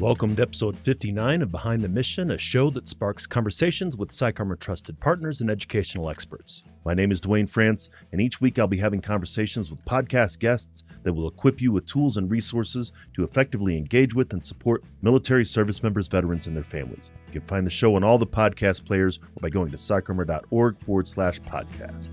Welcome to episode 59 of Behind the Mission, a show that sparks conversations with PsychArmor trusted partners and educational experts. My name is Duane France, and each week I'll be having conversations with podcast guests that will equip you with tools and resources to effectively engage with and support military service members, veterans, and their families. You can find the show on all the podcast players or by going to psycharmor.org forward slash podcast.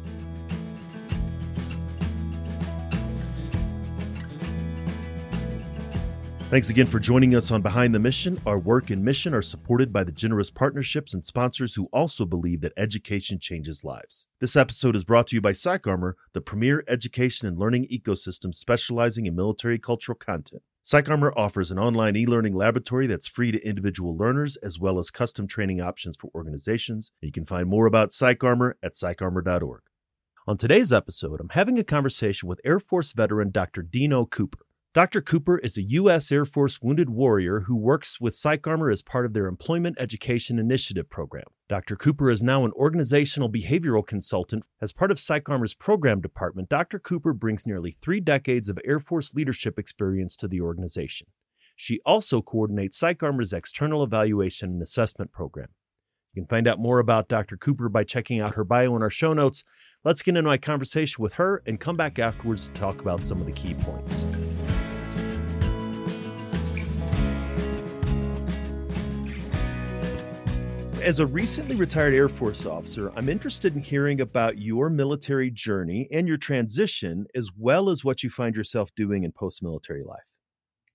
Thanks again for joining us on Behind the Mission. Our work and mission are supported by the generous partnerships and sponsors who also believe that education changes lives. This episode is brought to you by PsychArmor, the premier education and learning ecosystem specializing in military cultural content. PsychArmor offers an online e learning laboratory that's free to individual learners as well as custom training options for organizations. You can find more about PsychArmor at psycharmor.org. On today's episode, I'm having a conversation with Air Force veteran Dr. Dino Cooper. Dr. Cooper is a U.S. Air Force wounded warrior who works with PsychArmor as part of their Employment Education Initiative program. Dr. Cooper is now an organizational behavioral consultant. As part of PsychArmor's program department, Dr. Cooper brings nearly three decades of Air Force leadership experience to the organization. She also coordinates PsychArmor's external evaluation and assessment program. You can find out more about Dr. Cooper by checking out her bio in our show notes. Let's get into my conversation with her and come back afterwards to talk about some of the key points. As a recently retired Air Force officer, I'm interested in hearing about your military journey and your transition, as well as what you find yourself doing in post military life.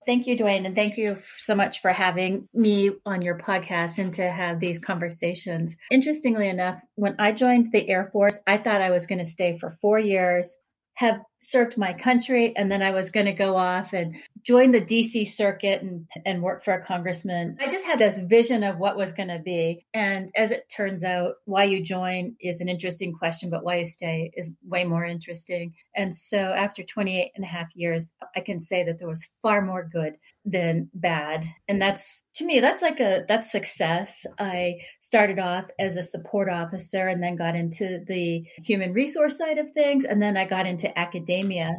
Thank you, Duane, and thank you so much for having me on your podcast and to have these conversations. Interestingly enough, when I joined the Air Force, I thought I was going to stay for four years, have served my country, and then I was going to go off and join the DC circuit and, and work for a congressman. I just had this vision of what was going to be. And as it turns out, why you join is an interesting question, but why you stay is way more interesting. And so after 28 and a half years, I can say that there was far more good than bad. And that's to me, that's like a that's success. I started off as a support officer and then got into the human resource side of things. And then I got into academia.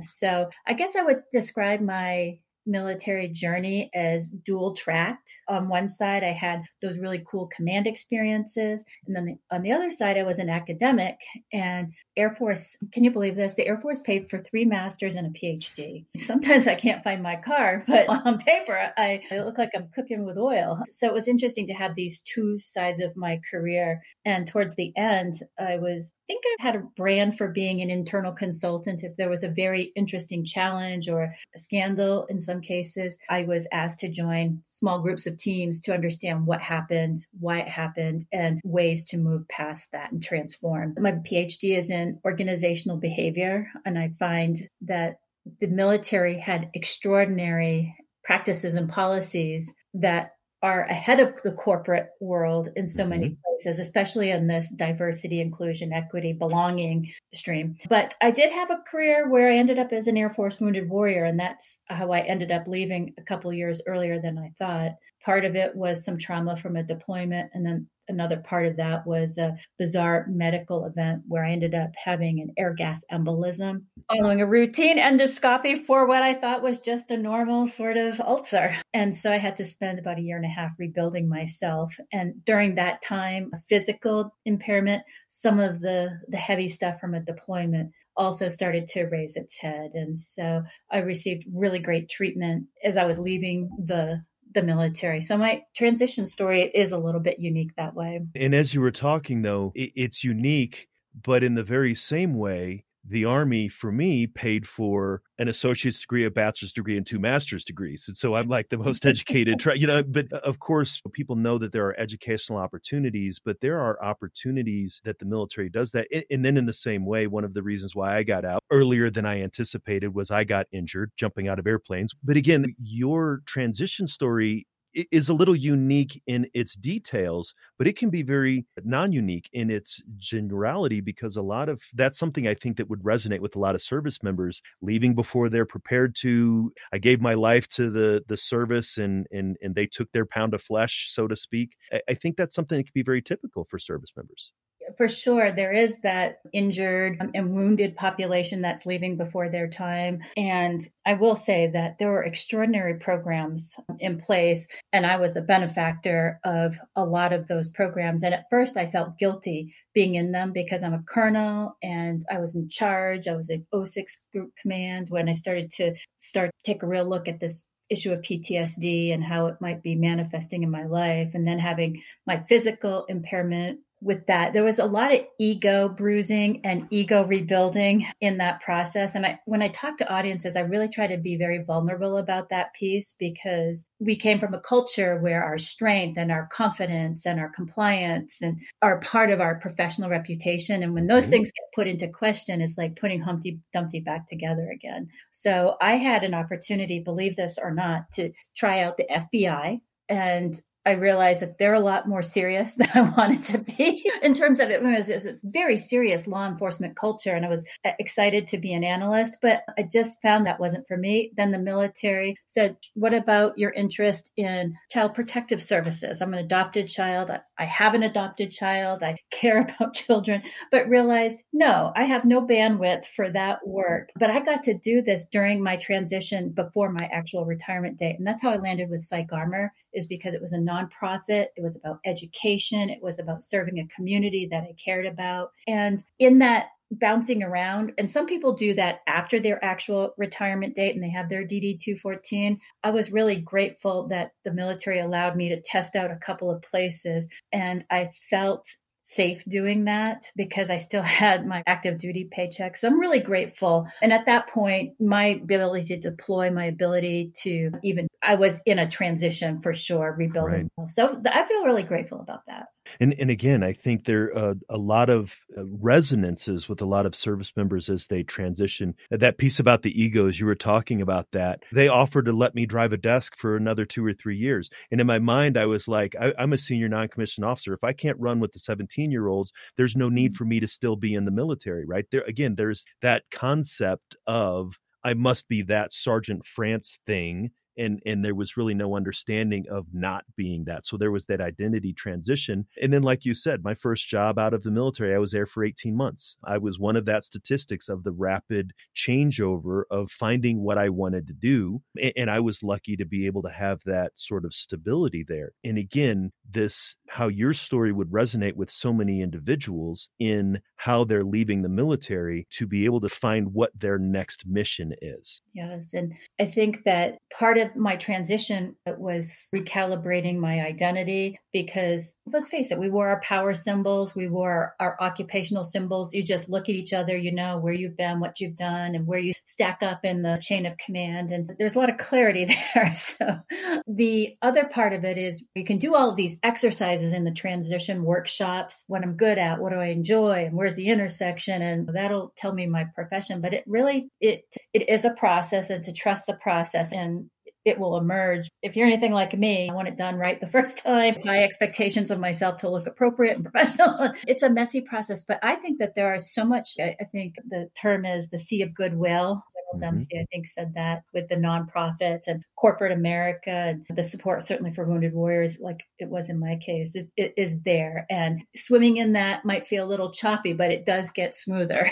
So I guess I would describe my military journey as dual tracked. On one side, I had those really cool command experiences. And then on the other side, I was an academic and Air Force. Can you believe this? The Air Force paid for three masters and a PhD. Sometimes I can't find my car, but on paper, I, I look like I'm cooking with oil. So it was interesting to have these two sides of my career. And towards the end, I was, think I had a brand for being an internal consultant. If there was a very interesting challenge or a scandal in some cases, I was asked to join small groups of teams to understand what happened, why it happened, and ways to move past that and transform. My PhD is in organizational behavior, and I find that the military had extraordinary practices and policies that are ahead of the corporate world in so many mm-hmm. places, especially in this diversity, inclusion, equity, belonging stream. But I did have a career where I ended up as an Air Force wounded warrior, and that's how I ended up leaving a couple years earlier than I thought. Part of it was some trauma from a deployment, and then another part of that was a bizarre medical event where I ended up having an air gas embolism following a routine endoscopy for what I thought was just a normal sort of ulcer. And so I had to spend about a year and a half rebuilding myself. And during that time, a physical impairment, some of the, the heavy stuff from a deployment also started to raise its head. And so I received really great treatment as I was leaving the the military. So my transition story is a little bit unique that way. And as you were talking, though, it's unique, but in the very same way, the army for me paid for an associate's degree a bachelor's degree and two master's degrees and so i'm like the most educated you know but of course people know that there are educational opportunities but there are opportunities that the military does that and then in the same way one of the reasons why i got out earlier than i anticipated was i got injured jumping out of airplanes but again your transition story is a little unique in its details, but it can be very non unique in its generality because a lot of that's something I think that would resonate with a lot of service members leaving before they're prepared to. I gave my life to the the service and and and they took their pound of flesh, so to speak. I, I think that's something that can be very typical for service members for sure, there is that injured and wounded population that's leaving before their time. And I will say that there were extraordinary programs in place, and I was the benefactor of a lot of those programs. And at first, I felt guilty being in them because I'm a colonel and I was in charge. I was in O-6 Group Command when I started to start take a real look at this issue of PTSD and how it might be manifesting in my life, and then having my physical impairment with that. There was a lot of ego bruising and ego rebuilding in that process. And I, when I talk to audiences, I really try to be very vulnerable about that piece because we came from a culture where our strength and our confidence and our compliance and are part of our professional reputation. And when those mm-hmm. things get put into question, it's like putting Humpty Dumpty back together again. So I had an opportunity, believe this or not, to try out the FBI and I realized that they're a lot more serious than I wanted to be in terms of it. was, it was a very serious law enforcement culture, and I was uh, excited to be an analyst, but I just found that wasn't for me. Then the military said, What about your interest in child protective services? I'm an adopted child. I, have an adopted child. I care about children, but realized, no, I have no bandwidth for that work. But I got to do this during my transition before my actual retirement date. And that's how I landed with Psych Armor, is because it was a nonprofit. It was about education. It was about serving a community that I cared about. And in that bouncing around, and some people do that after their actual retirement date and they have their DD 214. I was really grateful that the military allowed me to test out a couple of places and I felt safe doing that because I still had my active duty paycheck. So I'm really grateful. And at that point, my ability to deploy, my ability to even, I was in a transition for sure, rebuilding. Right. So I feel really grateful about that. And and again, I think there are a lot of uh, resonances with a lot of service members as they transition. That piece about the egos, you were talking about that. They offered to let me drive a desk for another two or three years, and in my mind, I was like, I, am a senior non-commissioned officer. If I can't run with the 17 year olds, there's no need mm. for me to still be in the military, right? There again, there's that concept of I must be that Sergeant France thing and and there was really no understanding of not being that. So there was that identity transition and then like you said my first job out of the military i was there for 18 months. I was one of that statistics of the rapid changeover of finding what i wanted to do and i was lucky to be able to have that sort of stability there. And again this how your story would resonate with so many individuals in how they're leaving the military to be able to find what their next mission is. Yes and i think that part my transition was recalibrating my identity because let's face it, we wore our power symbols, we wore our occupational symbols. You just look at each other, you know where you've been, what you've done, and where you stack up in the chain of command. And there's a lot of clarity there. So the other part of it is you can do all of these exercises in the transition workshops. What I'm good at, what do I enjoy, and where's the intersection, and that'll tell me my profession. But it really it it is a process, and to trust the process and it will emerge. If you're anything like me, I want it done right the first time. My expectations of myself to look appropriate and professional. it's a messy process, but I think that there are so much. I think the term is the sea of goodwill. Mm-hmm. Dempsey, I think, said that with the nonprofits and corporate America and the support, certainly for wounded warriors, like it was in my case, it, it is there. And swimming in that might feel a little choppy, but it does get smoother.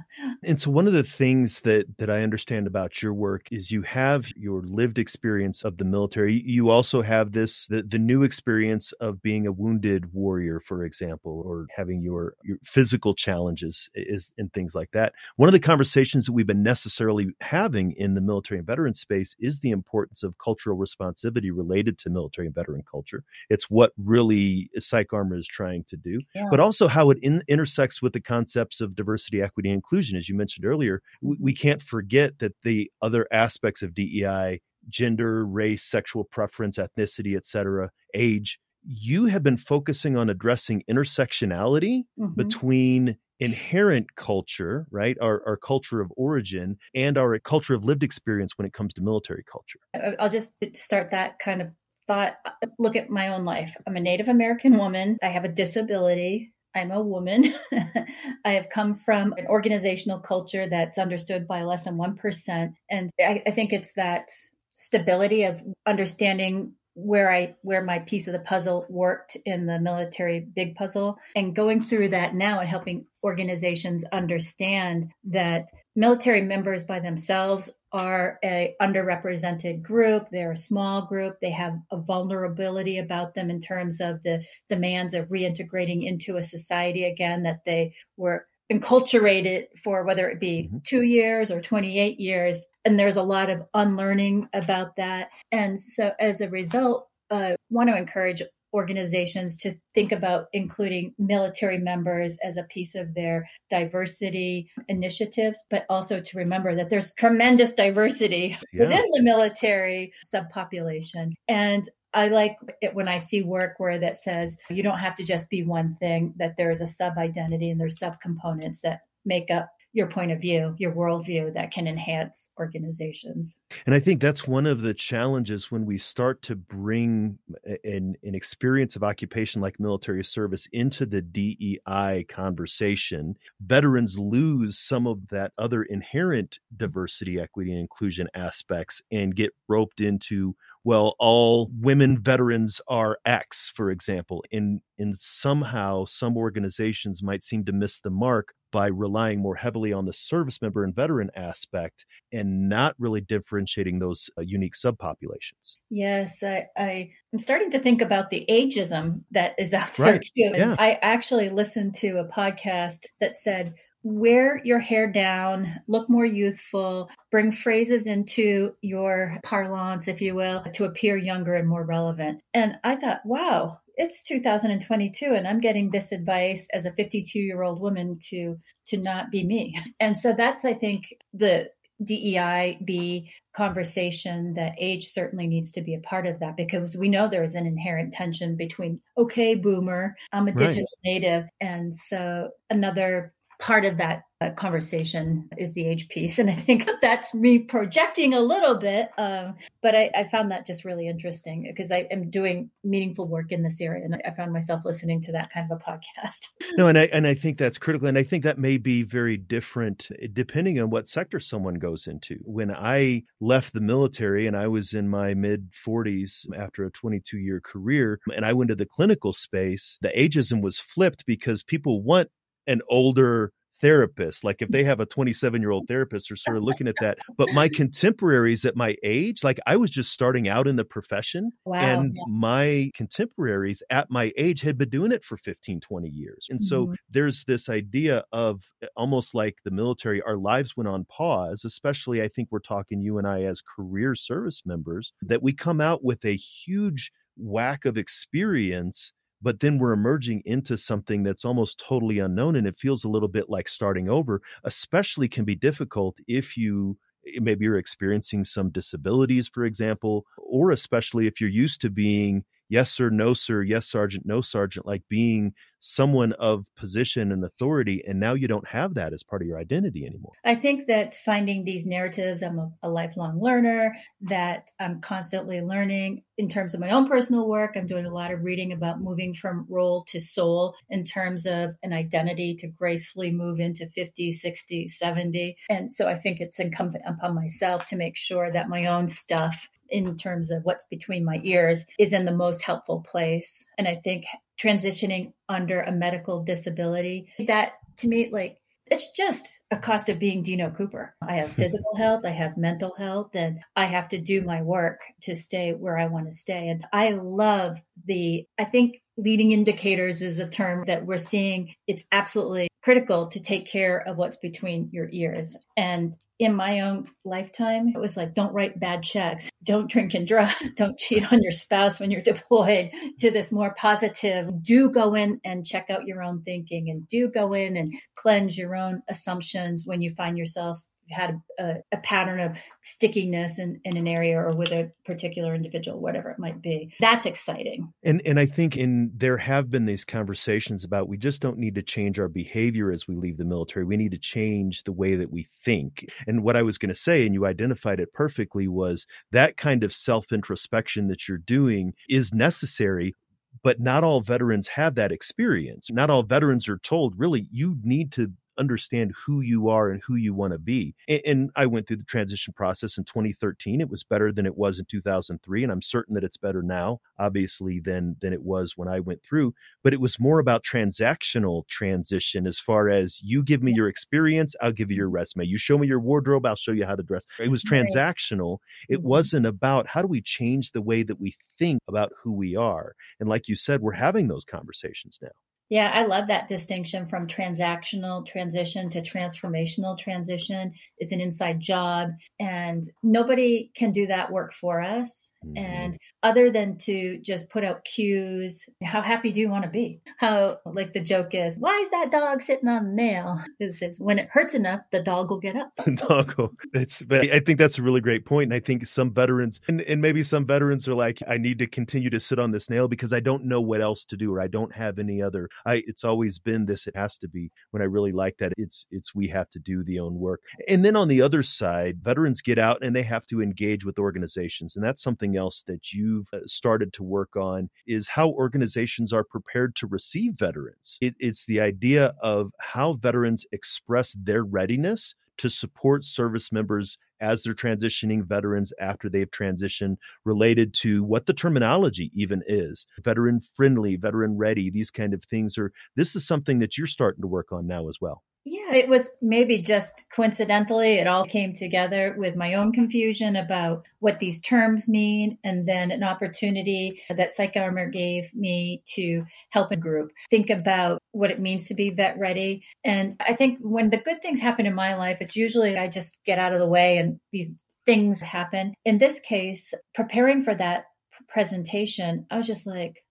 and so, one of the things that that I understand about your work is you have your lived experience of the military. You also have this the, the new experience of being a wounded warrior, for example, or having your your physical challenges is and things like that. One of the conversations that we've been necessarily really having in the military and veteran space is the importance of cultural responsivity related to military and veteran culture. It's what really Psych Armor is trying to do, yeah. but also how it in, intersects with the concepts of diversity, equity, and inclusion. As you mentioned earlier, we, we can't forget that the other aspects of DEI gender, race, sexual preference, ethnicity, etc., age you have been focusing on addressing intersectionality mm-hmm. between inherent culture, right? Our, our culture of origin and our culture of lived experience when it comes to military culture. I'll just start that kind of thought. Uh, look at my own life. I'm a Native American woman. I have a disability. I'm a woman. I have come from an organizational culture that's understood by less than 1%. And I, I think it's that stability of understanding where I where my piece of the puzzle worked in the military big puzzle. And going through that now and helping organizations understand that military members by themselves are a underrepresented group. They're a small group. They have a vulnerability about them in terms of the demands of reintegrating into a society again that they were enculturated for whether it be mm-hmm. two years or 28 years. And there's a lot of unlearning about that. And so as a result, I uh, want to encourage organizations to think about including military members as a piece of their diversity initiatives, but also to remember that there's tremendous diversity yeah. within the military subpopulation. And I like it when I see work where that says you don't have to just be one thing, that there is a sub identity and there's sub components that make up your point of view, your worldview that can enhance organizations. And I think that's one of the challenges when we start to bring an, an experience of occupation like military service into the DEI conversation. Veterans lose some of that other inherent diversity, equity, and inclusion aspects and get roped into well, all women veterans are X, for example. In in somehow some organizations might seem to miss the mark by relying more heavily on the service member and veteran aspect and not really differentiating those uh, unique subpopulations. Yes, I, I am starting to think about the ageism that is out there right. too. And yeah. I actually listened to a podcast that said wear your hair down, look more youthful, bring phrases into your parlance, if you will, to appear younger and more relevant. And I thought, wow, it's 2022 and I'm getting this advice as a 52 year old woman to to not be me. And so that's I think the DEIB conversation that age certainly needs to be a part of that because we know there is an inherent tension between okay boomer I'm a digital right. native and so another part of that uh, conversation is the age piece. And I think that's me projecting a little bit. Um, but I, I, found that just really interesting because I am doing meaningful work in this area. And I found myself listening to that kind of a podcast. No, and I, and I think that's critical. And I think that may be very different eh, depending on what sector someone goes into. When I left the military and I was in my mid 40s after a 22 year career, and I went to the clinical space, the ageism was flipped because people want an older therapist like if they have a 27 year old therapist or sort of looking at that but my contemporaries at my age like i was just starting out in the profession wow, and yeah. my contemporaries at my age had been doing it for 15 20 years and so mm-hmm. there's this idea of eh, almost like the military our lives went on pause especially i think we're talking you and i as career service members that we come out with a huge whack of experience but then we're emerging into something that's almost totally unknown and it feels a little bit like starting over especially can be difficult if you eh, maybe you're experiencing some disabilities for example or especially if you're used to being yes sir no sir yes sergeant no sergeant like being someone of position and authority and now you don't have that as part of your identity anymore i think that finding these narratives i'm a, a, lifelong learner that i'm constantly learning in terms of my own personal work i'm doing a lot of reading about moving from role to soul in terms of an identity to gracefully move into 50 60 70 and so i think it's incumbent upon myself to make sure that my own stuff in terms of what's between my ears is in the most helpful place. And I think transitioning under a medical disability, that to me, like, it's just a cost of being Dino Cooper. I have physical health, I have mental health, and I have to do my work to stay where I want to stay. And I love the, I think leading indicators is a term that we're seeing. It's absolutely critical to take care of what's between your ears. And in my own lifetime, it was like, don't write bad checks, don't drink and drive, don't cheat on your spouse when you're deployed, to this more positive, do go in and check out your own thinking and do go in and cleanse your own assumptions when you find yourself had a, a pattern of stickiness in, in an area or with a particular individual, whatever it might be. That's exciting. And and I think in there have been these conversations about we just don't need to change our behavior as we leave the military. We need to change the way that we think. And what I was going to say, and you identified it perfectly, was that kind of self introspection that you're doing is necessary but not all veterans have that experience. Not all veterans are told, really, you need to understand who you are and who you want to be. And, and, I went through the transition process in 2013. It was better than it was in 2003, and I'm certain that it's better now, obviously, than than it was when I went through. But it was more about transactional transition as far as you give me your experience, I'll give you your resume. You show me your wardrobe, I'll show you how to dress. It was transactional. It mm-hmm. wasn't about how do we change the way that we think about who we are. And like you said, we're having those conversations now. Yeah, I love that distinction from transactional transition to transformational transition. It's an inside job, and nobody can do that work for us. Mm-hmm. And other than to just put out cues, how happy do you want to be? How, like the joke is, why is that dog sitting on a nail? It says, when it hurts enough, the dog will get up. The dog will. It's, but I think that's a really great point. And I think some veterans, and, and maybe some veterans are like, I need to continue to sit on this nail because I don't know what else to do or I don't have any other. I, it's always been this, it has to be. When I really like that, it's, it's we have to do the own work. And then on the other side, veterans get out and they have to engage with organizations. And that's something something else that you've uh, started to work on is how organizations are prepared to receive veterans. It, it's the idea of how veterans express their readiness to support service members as they're transitioning veterans after they've transitioned related to what the terminology even is veteran friendly veteran ready these kind of things are this is something that you're starting to work on now as well yeah, it was maybe just coincidentally, it all came together with my own confusion about what these terms mean, and then an opportunity that PsychArmor gave me to help a group think about what it means to be vet ready. And I think when the good things happen in my life, it's usually I just get out of the way and these things happen. In this case, preparing for that presentation, I was just like,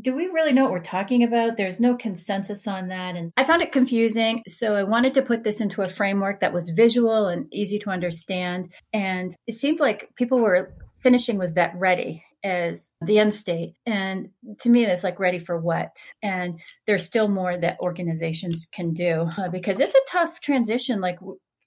do we really know what we're talking about? There's no consensus on that. And I found it confusing. So I wanted to put this into a framework that was visual and easy to understand. And it seemed like people were finishing with vet ready as the end state. And to me, it's like ready for what? And there's still more that organizations can do because it's a tough transition. Like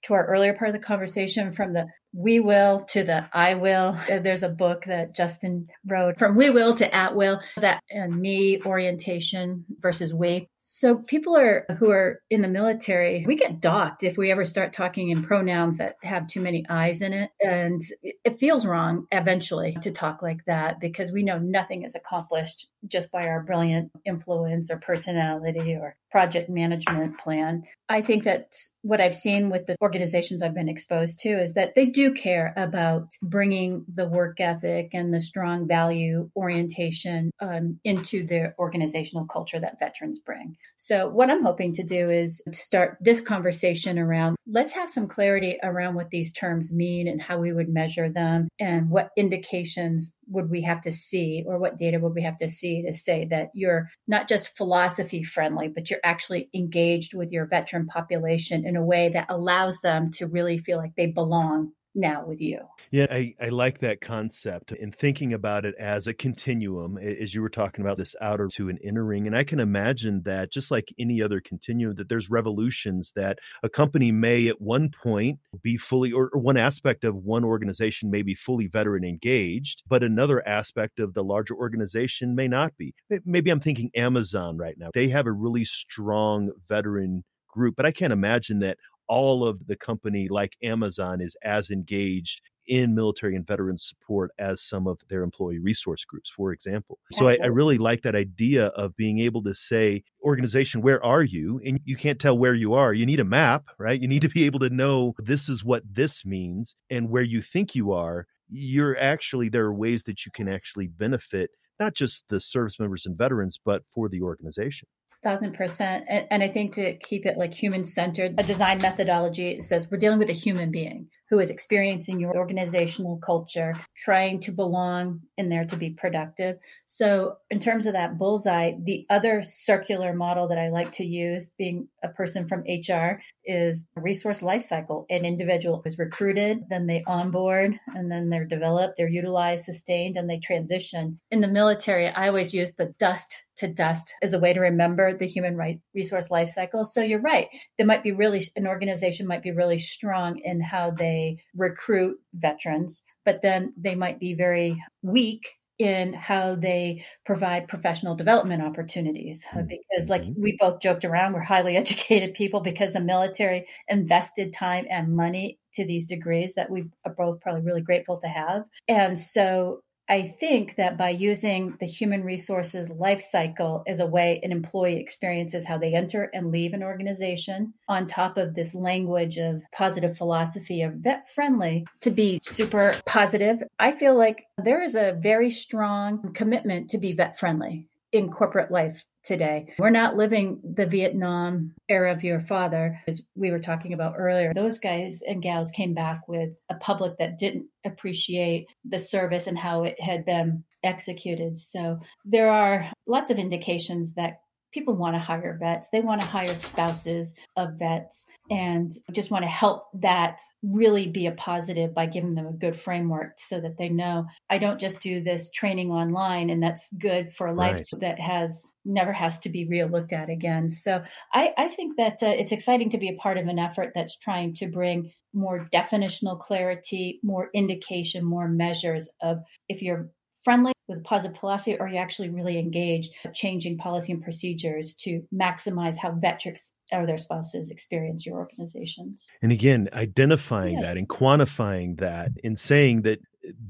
to our earlier part of the conversation from the we will to the I will. Uh, there's a book that Justin wrote from we will to at will, that and me orientation versus we. So people are who are in the military, we get docked if we ever start talking in pronouns that have too many I's in it. And it feels wrong eventually to talk like that because we know nothing is accomplished just by our brilliant influence or personality or project management plan. I think that what I've seen with the organizations I've been exposed to is that they do care about bringing the work ethic and the strong value orientation um, into their organizational culture that veterans bring. So, what I'm hoping to do is start this conversation around let's have some clarity around what these terms mean and how we would measure them and what indications would we have to see or what data would we have to see to say that you're not just philosophy friendly, but you're actually engaged with your veteran population in a way that allows them to really feel like they belong now with you. Yeah, I, I like that concept and thinking about it as a continuum, as you were talking about this outer to an inner ring. And I can imagine that just like any other continuum, that there's revolutions that a company may at one point be fully, or, or one aspect of one organization may be fully veteran engaged, but another aspect of the larger organization may not be. Maybe I'm thinking Amazon right now. They have a really strong veteran group, but I can't imagine that all of the company like Amazon is as engaged in military and veteran support as some of their employee resource groups, for example. So I, I, really like that idea of being able to say, organization, where are you? And you can't tell where you are. You need a map, right? You need to be able to know this is what this means and where you think you are. You're actually, there are ways that you can actually benefit not just the service members and veterans, but for the organization. Thousand percent. And, I think to keep it like human centered, a design methodology says we're dealing with a human being who is experiencing your organizational culture, trying to belong in there to be productive. So, in terms of that bullseye, the other circular model that I like to use, being a person from HR, is resource lifecycle. An individual is recruited, then they onboard, and then they're developed, they're utilized, sustained, and they transition. In the military, I always use the dust to dust as a way to remember the human right resource life cycle. So you're right. There might be really an organization might be really strong in how they recruit veterans, but then they might be very weak in how they provide professional development opportunities. Mm-hmm. Because, like mm-hmm. we both joked around, we're highly educated people because the military invested time and money to these degrees that we are both probably really grateful to have. And so I think that by using the human resources life cycle as a way an employee experiences how they enter and leave an organization, on top of this language of positive philosophy of vet friendly to be super positive, I feel like there is a very strong commitment to be vet friendly in corporate life today. We're not living the Vietnam era of your father, as we were talking about earlier. Those guys and gals came back with a public that didn't appreciate the service and how it had been executed. So there are lots of indications that people want to hire vets. They want to hire spouses of vets and just want to help that really be a positive by giving them a good framework so that they know I don't just do this training online and that's good for a life right. that has never has to be real looked at again. So I, I think that uh, it's exciting to be a part of an effort that's trying to bring more definitional clarity, more indication, more measures of if you're friendly with positive policy or are you actually really engaged changing policy and procedures to maximize how veterans or their spouses experience your organizations and again identifying yeah. that and quantifying that and saying that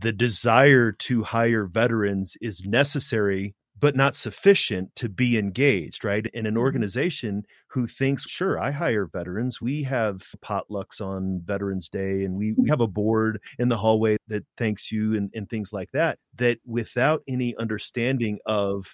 the desire to hire veterans is necessary but not sufficient to be engaged, right? In an mm-hmm. organization who thinks, sure, I hire veterans. We have potlucks on Veterans Day and we, we have a board in the hallway that thanks you and, and things like that. That without any understanding of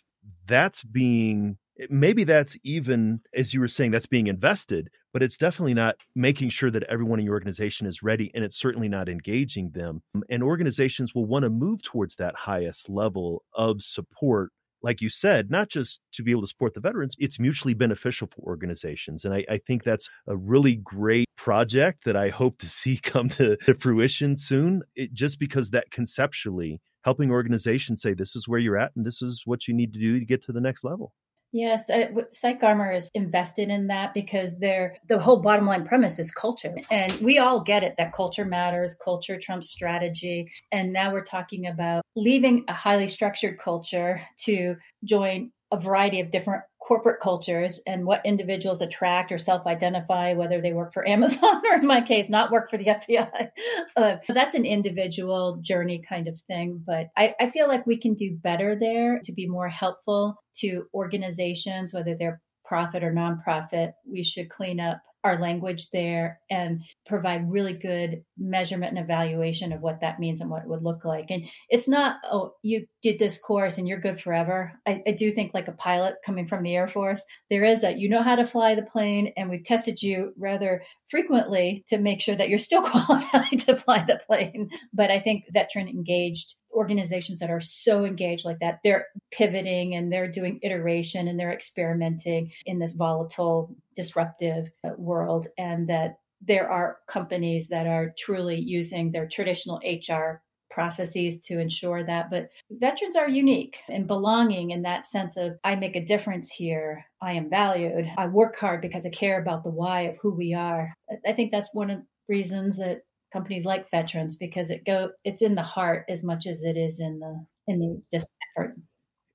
that's being eh, maybe that's even as you were saying that's being invested but it's definitely not making sure that everyone in your organization is ready and it's certainly not engaging them and organizations will want to move towards that highest level of support like you said, not just to be able to support the veterans, it's mutually beneficial for organizations. And I, I think that's a really great project that I hope to see come to, to fruition soon, it, just because that conceptually helping organizations say this is where you're at and this is what you need to do to get to the next level. Yes, uh, PsychArmor is invested in that because they're the whole bottom line premise is culture, and we all get it that culture matters, culture trumps strategy, and now we're talking about leaving a highly structured culture to join a variety of different corporate cultures and what individuals attract or self-identify whether they work for amazon or in my case not work for the fbi uh, that's an individual journey kind of thing but I, I feel like we can do better there to be more helpful to organizations whether they're profit or nonprofit. We should clean up our language there and provide really good measurement and evaluation of what that means and what it would look like. And it's not, oh, you did this course and you're good forever. I, I, do think, like a pilot coming from the Air Force, there is that you know how to fly the plane, and we've tested you rather frequently to make sure that you're still qualified to fly the plane. But I think veteran engaged organizations that are so engaged like that they're pivoting and they're doing iteration and they're experimenting in this volatile disruptive uh, world and that there are companies that are truly using their traditional HR processes to ensure that. But veterans are unique and belonging in that sense of I make a difference here. I am valued. I work hard because I care about the why of who we are. I think that's one of reasons that companies like veterans because it go it's in the heart as much as it is in the in the just effort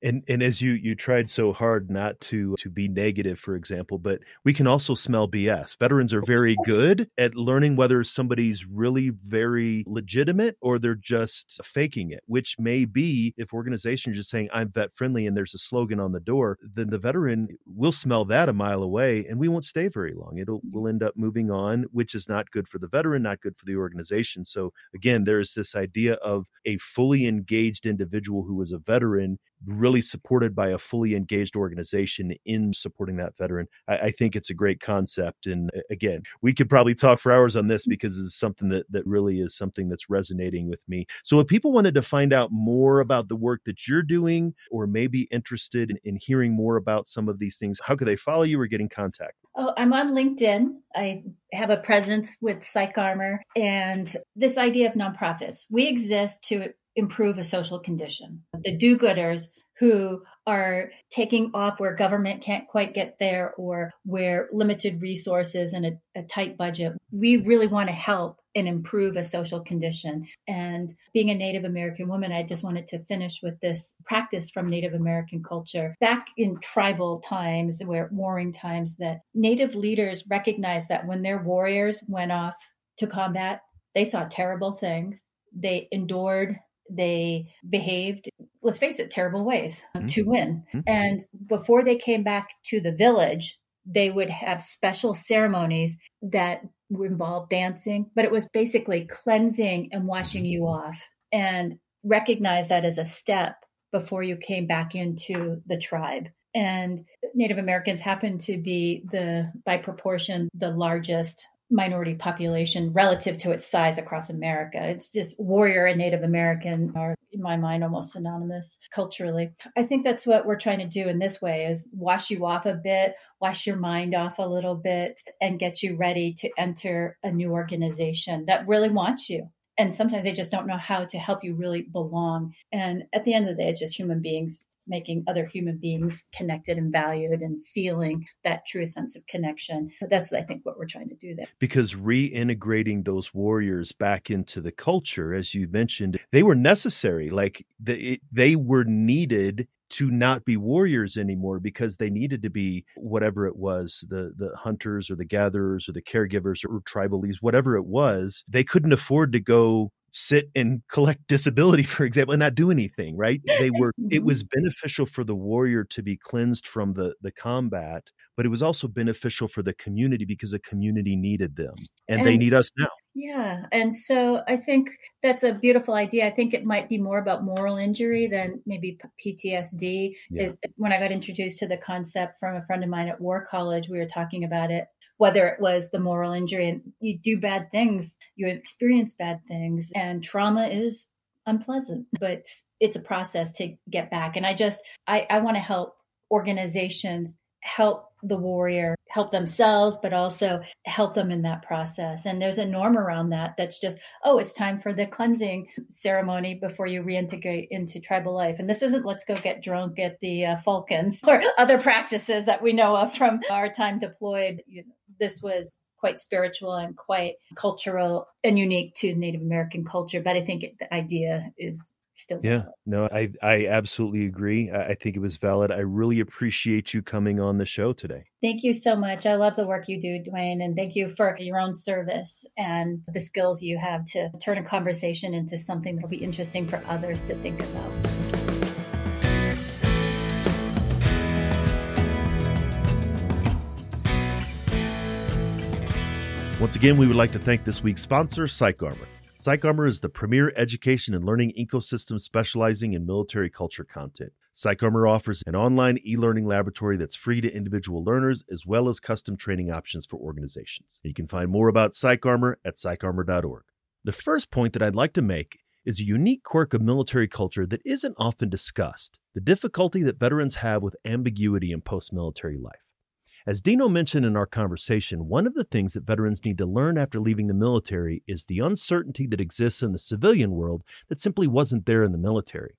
and and as you you tried so hard not to to be negative for example but we can also smell bs veterans are very good at learning whether somebody's really very legitimate or they're just faking it which may be if organizations are just saying i'm vet friendly and there's a slogan on the door then the veteran will smell that a mile away and we won't stay very long. It'll we'll end up moving on which is not good for the veteran not good for the organization. So again there's this idea of a fully engaged individual who is a veteran really supported by a fully engaged organization in supporting that veteran. I, I, think it's a great concept. And again, we could probably talk for hours on this mm. because it's something that, that really is something that's resonating with me. So if people wanted to find out more about the work that you're doing or maybe interested in, in hearing more about some of these things, how could they follow you or get in contact? Oh, I'm on LinkedIn. I have a presence with Psych Armor and this idea of nonprofits. We exist to improve a social condition. The do gooders who are taking off where government can't quite get there or where limited resources and a, a tight budget. We really want to help and improve a social condition. And being a Native American woman, I just wanted to finish with this practice from Native American culture. Back in tribal times, where warring times, that Native leaders recognized that when their warriors went off to combat, they saw terrible things. They endured they behaved, let's face it, terrible ways mm-hmm. to win. Mm-hmm. And before they came back to the village, they would have special ceremonies that involved dancing, but it was basically cleansing and washing you off and recognize that as a step before you came back into the tribe. And Native Americans happen to be the, by proportion, the largest minority population relative to its size across America. It's just warrior and Native American are, in my mind, almost synonymous culturally. I think that's what we're trying to do in this way is wash you off a bit, wash your mind off a little bit, and get you ready to enter a new organization that really wants you. And sometimes they just don't know how to help you really belong. And at the end of the day, it's just human beings making other human beings connected and valued and feeling that true sense of connection. That's, I think, what we're trying to do there. Because reintegrating those warriors back into the culture, as you mentioned, they were necessary. Like they, they were needed to not be warriors anymore because they needed to be whatever it was the the hunters or the gatherers or the caregivers or tribal leaders whatever it was they couldn't afford to go sit and collect disability for example and not do anything right? They were it mm-hmm. was beneficial for the warrior to be cleansed from the the combat but it was also beneficial for the community because the community needed them and, and they need us now. Yeah and so i think that's a beautiful idea. I think it might be more about moral injury than maybe ptsd yeah. when i got introduced to the concept from a friend of mine at war college we were talking about it whether it was the moral injury and you do bad things, you experience bad things, and trauma is unpleasant, but it's a process to get back. And I just, I, I want to help organizations help the warrior help themselves but also help them in that process. And there's a norm around that that's just oh it's time for the cleansing ceremony before you reintegrate into tribal life. And this isn't let's go get drunk at the uh, falcons or other practices that we know of from our time deployed you know, this was quite spiritual and quite cultural and unique to native american culture but i think the idea is still yeah no i i absolutely agree. I, think it was valid. I really appreciate you coming on the show today. Thank you so much. I love the work you do duane and thank you for your own service and the skills you have to turn a conversation into something that'll be interesting for others to think about Once again, we would like to thank this week's sponsor, PsychArmor. PsychArmor is the premier education and learning ecosystem specializing in military culture content. PsychArmor offers an online e learning laboratory that's free to individual learners as well as custom training options for organizations. You can find more about PsychArmor at psycharmor.org. The first point that I'd like to make is a unique quirk of military culture that isn't often discussed the difficulty that veterans have with ambiguity in post military life. As Dino mentioned in our conversation, one of the things that veterans need to learn after leaving the military is the uncertainty that exists in the civilian world that simply wasn't there in the military.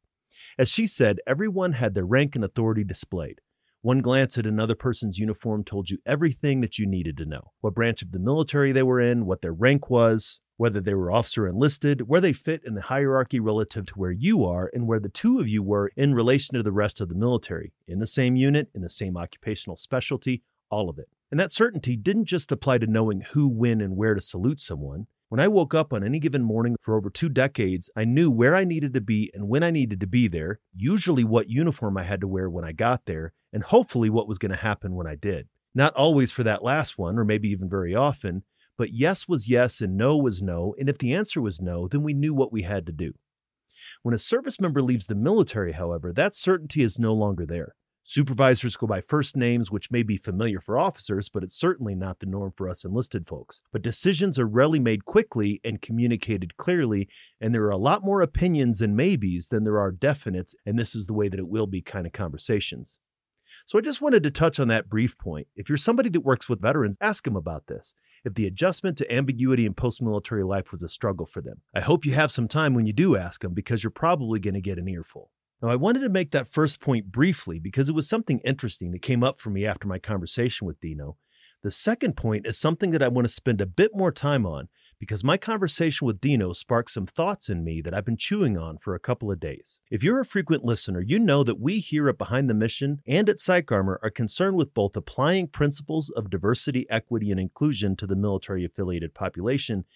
As she said, everyone had their rank and authority displayed. One glance at another person's uniform told you everything that you needed to know what branch of the military they were in, what their rank was, whether they were officer enlisted, where they fit in the hierarchy relative to where you are, and where the two of you were in relation to the rest of the military, in the same unit, in the same occupational specialty, all of it. And that certainty didn't just apply to knowing who, when, and where to salute someone. When I woke up on any given morning for over two decades, I knew where I needed to be and when I needed to be there, usually what uniform I had to wear when I got there, and hopefully what was going to happen when I did. Not always for that last one, or maybe even very often, but yes was yes and no was no, and if the answer was no, then we knew what we had to do. When a service member leaves the military, however, that certainty is no longer there. Supervisors go by first names, which may be familiar for officers, but it's certainly not the norm for us enlisted folks. But decisions are rarely made quickly and communicated clearly, and there are a lot more opinions and maybes than there are definites, and this is the way that it will be kind of conversations. So I just wanted to touch on that brief point. If you're somebody that works with veterans, ask them about this. If the adjustment to ambiguity in post military life was a struggle for them, I hope you have some time when you do ask them because you're probably going to get an earful. Now, I wanted to make that first point briefly because it was something interesting that came up for me after my conversation with Dino. The second point is something that I want to spend a bit more time on because my conversation with Dino sparked some thoughts in me that I've been chewing on for a couple of days. If you're a frequent listener, you know that we here at Behind the Mission and at PsychArmor are concerned with both applying principles of diversity, equity, and inclusion to the military affiliated population,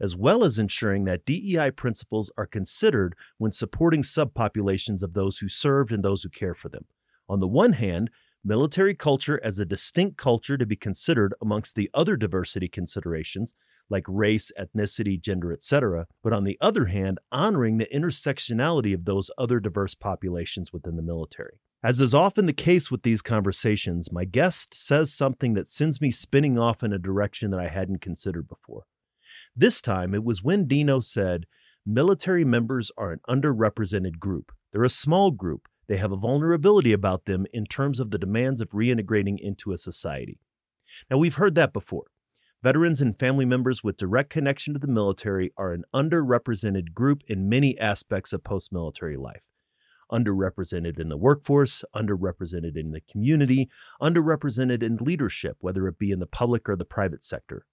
as well as ensuring that DEI principles are considered when supporting subpopulations of those who served and those who care for them. On the one hand, military culture as a distinct culture to be considered amongst the other diversity considerations like race, ethnicity, gender, etc., but on the other hand, honoring the intersectionality of those other diverse populations within the military. As is often the case with these conversations, my guest says something that sends me spinning off in a direction that I hadn't considered before. This time, it was when Dino said, Military members are an underrepresented group. They're a small group, they have a vulnerability about them in terms of the demands of reintegrating into a society. Now, we've heard that before. Veterans and family members with direct connection to the military are an underrepresented group in many aspects of post military life. Underrepresented in the workforce, underrepresented in the community, underrepresented in leadership, whether it be in the public or the private sector.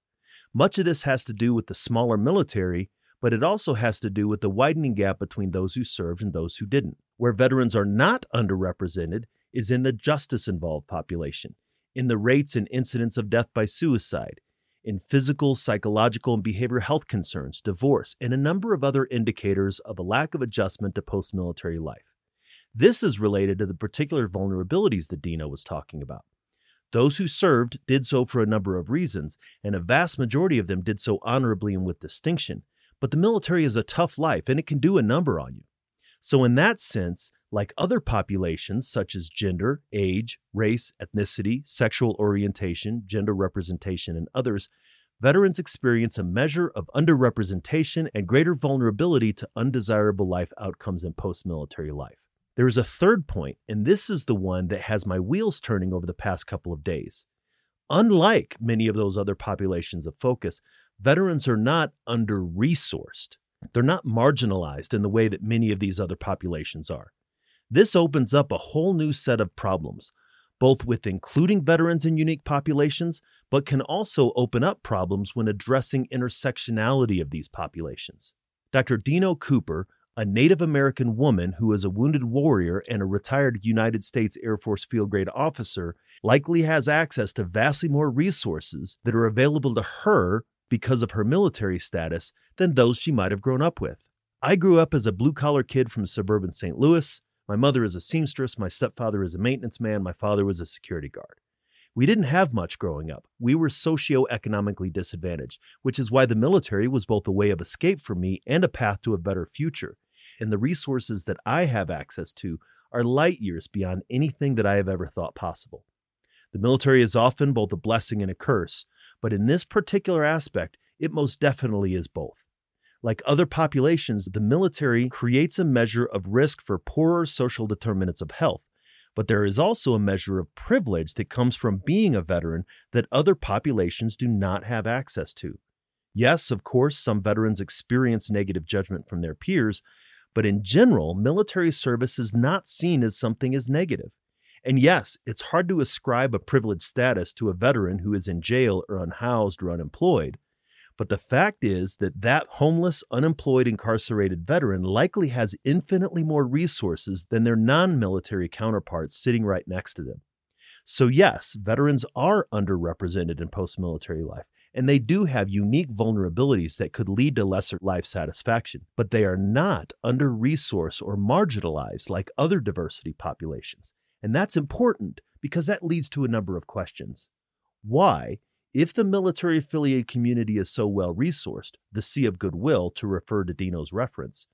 Much of this has to do with the smaller military, but it also has to do with the widening gap between those who served and those who didn't. Where veterans are not underrepresented is in the justice involved population, in the rates and incidence of death by suicide, in physical, psychological, and behavioral health concerns, divorce, and a number of other indicators of a lack of adjustment to post military life. This is related to the particular vulnerabilities that Dino was talking about. Those who served did so for a number of reasons, and a vast majority of them did so honorably and with distinction. But the military is a tough life, and it can do a number on you. So, in that sense, like other populations such as gender, age, race, ethnicity, sexual orientation, gender representation, and others, veterans experience a measure of underrepresentation and greater vulnerability to undesirable life outcomes in post military life. There is a third point, and this is the one that has my wheels turning over the past couple of days. Unlike many of those other populations of focus, veterans are not under resourced. They're not marginalized in the way that many of these other populations are. This opens up a whole new set of problems, both with including veterans in unique populations, but can also open up problems when addressing intersectionality of these populations. Dr. Dino Cooper, a Native American woman who is a wounded warrior and a retired United States Air Force field grade officer, likely has access to vastly more resources that are available to her because of her military status than those she might have grown up with. I grew up as a blue collar kid from suburban St. Louis. My mother is a seamstress, my stepfather is a maintenance man, my father was a security guard. We didn't have much growing up. We were socioeconomically disadvantaged, which is why the military was both a way of escape for me and a path to a better future. And the resources that I have access to are light years beyond anything that I have ever thought possible. The military is often both a blessing and a curse, but in this particular aspect, it most definitely is both. Like other populations, the military creates a measure of risk for poorer social determinants of health, but there is also a measure of privilege that comes from being a veteran that other populations do not have access to. Yes, of course, some veterans experience negative judgment from their peers, but in general, military service is not seen as something as negative. And yes, it's hard to ascribe a privileged status to a veteran who is in jail or unhoused or unemployed. But the fact is that that homeless, unemployed, incarcerated veteran likely has infinitely more resources than their non military counterparts sitting right next to them. So, yes, veterans are underrepresented in post military life, and they do have unique vulnerabilities that could lead to lesser life satisfaction, but they are not under resourced or marginalized like other diversity populations. And that's important because that leads to a number of questions. Why, if the military affiliated community is so well resourced, the sea of goodwill, to refer to Dino's reference,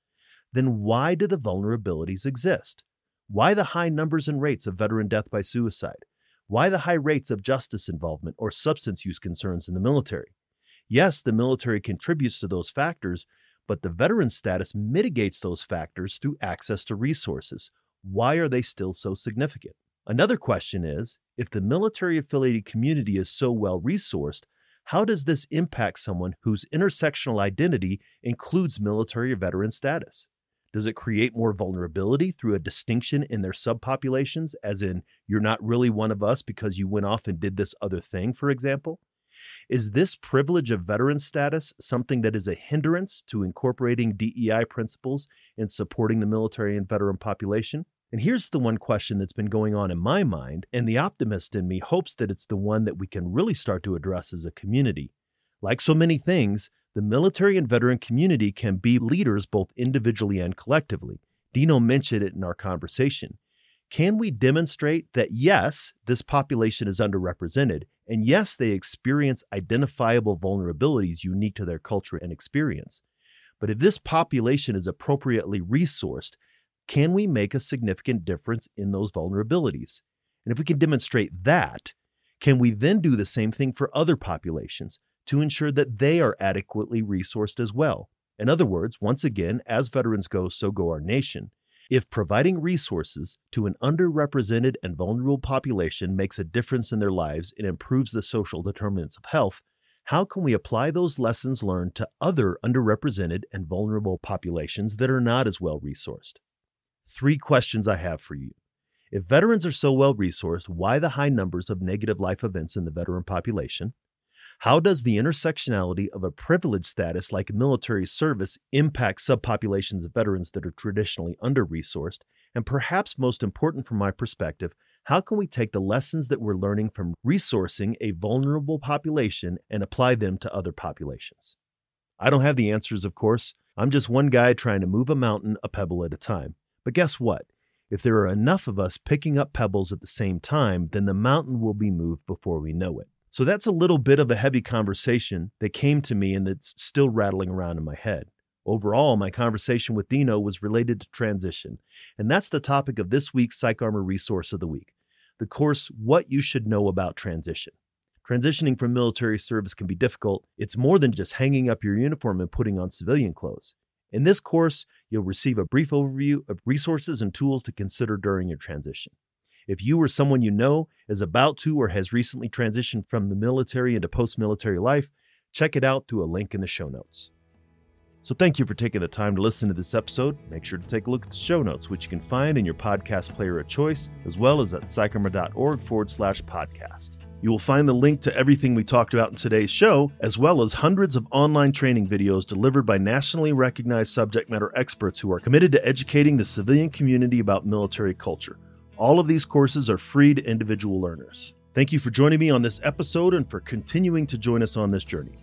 then why do the vulnerabilities exist? Why the high numbers and rates of veteran death by suicide? Why the high rates of justice involvement or substance use concerns in the military? Yes, the military contributes to those factors, but the veteran status mitigates those factors through access to resources, why are they still so significant? Another question is if the military affiliated community is so well resourced, how does this impact someone whose intersectional identity includes military or veteran status? Does it create more vulnerability through a distinction in their subpopulations, as in, you're not really one of us because you went off and did this other thing, for example? Is this privilege of veteran status something that is a hindrance to incorporating DEI principles in supporting the military and veteran population? And here's the one question that's been going on in my mind, and the optimist in me hopes that it's the one that we can really start to address as a community. Like so many things, the military and veteran community can be leaders both individually and collectively. Dino mentioned it in our conversation. Can we demonstrate that yes, this population is underrepresented, and yes, they experience identifiable vulnerabilities unique to their culture and experience? But if this population is appropriately resourced, can we make a significant difference in those vulnerabilities? And if we can demonstrate that, can we then do the same thing for other populations to ensure that they are adequately resourced as well? In other words, once again, as veterans go, so go our nation. If providing resources to an underrepresented and vulnerable population makes a difference in their lives and improves the social determinants of health, how can we apply those lessons learned to other underrepresented and vulnerable populations that are not as well resourced? Three questions I have for you. If veterans are so well resourced, why the high numbers of negative life events in the veteran population? How does the intersectionality of a privileged status like military service impact subpopulations of veterans that are traditionally under resourced? And perhaps most important from my perspective, how can we take the lessons that we're learning from resourcing a vulnerable population and apply them to other populations? I don't have the answers, of course. I'm just one guy trying to move a mountain a pebble at a time. But guess what? If there are enough of us picking up pebbles at the same time, then the mountain will be moved before we know it. So that's a little bit of a heavy conversation that came to me and that's still rattling around in my head. Overall, my conversation with Dino was related to transition, and that's the topic of this week's PsychArmor Resource of the Week the course What You Should Know About Transition. Transitioning from military service can be difficult. It's more than just hanging up your uniform and putting on civilian clothes. In this course, you'll receive a brief overview of resources and tools to consider during your transition. If you or someone you know is about to or has recently transitioned from the military into post military life, check it out through a link in the show notes. So, thank you for taking the time to listen to this episode. Make sure to take a look at the show notes, which you can find in your podcast player of choice, as well as at psycharmor.org forward slash podcast. You will find the link to everything we talked about in today's show, as well as hundreds of online training videos delivered by nationally recognized subject matter experts who are committed to educating the civilian community about military culture. All of these courses are free to individual learners. Thank you for joining me on this episode and for continuing to join us on this journey.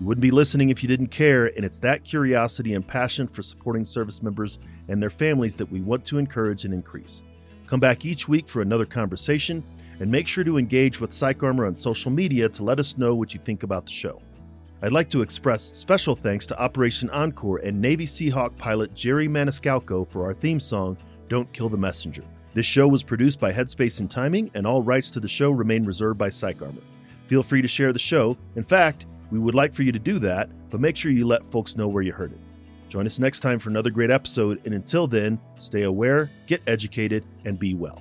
You wouldn't be listening if you didn't care, and it's that curiosity and passion for supporting service members and their families that we want to encourage and increase. Come back each week for another conversation and make sure to engage with PsychArmor on social media to let us know what you think about the show. I'd like to express special thanks to Operation Encore and Navy Seahawk pilot Jerry Maniscalco for our theme song, Don't Kill the Messenger. This show was produced by Headspace and Timing, and all rights to the show remain reserved by PsychArmor. Feel free to share the show. In fact, we would like for you to do that, but make sure you let folks know where you heard it. Join us next time for another great episode, and until then, stay aware, get educated, and be well.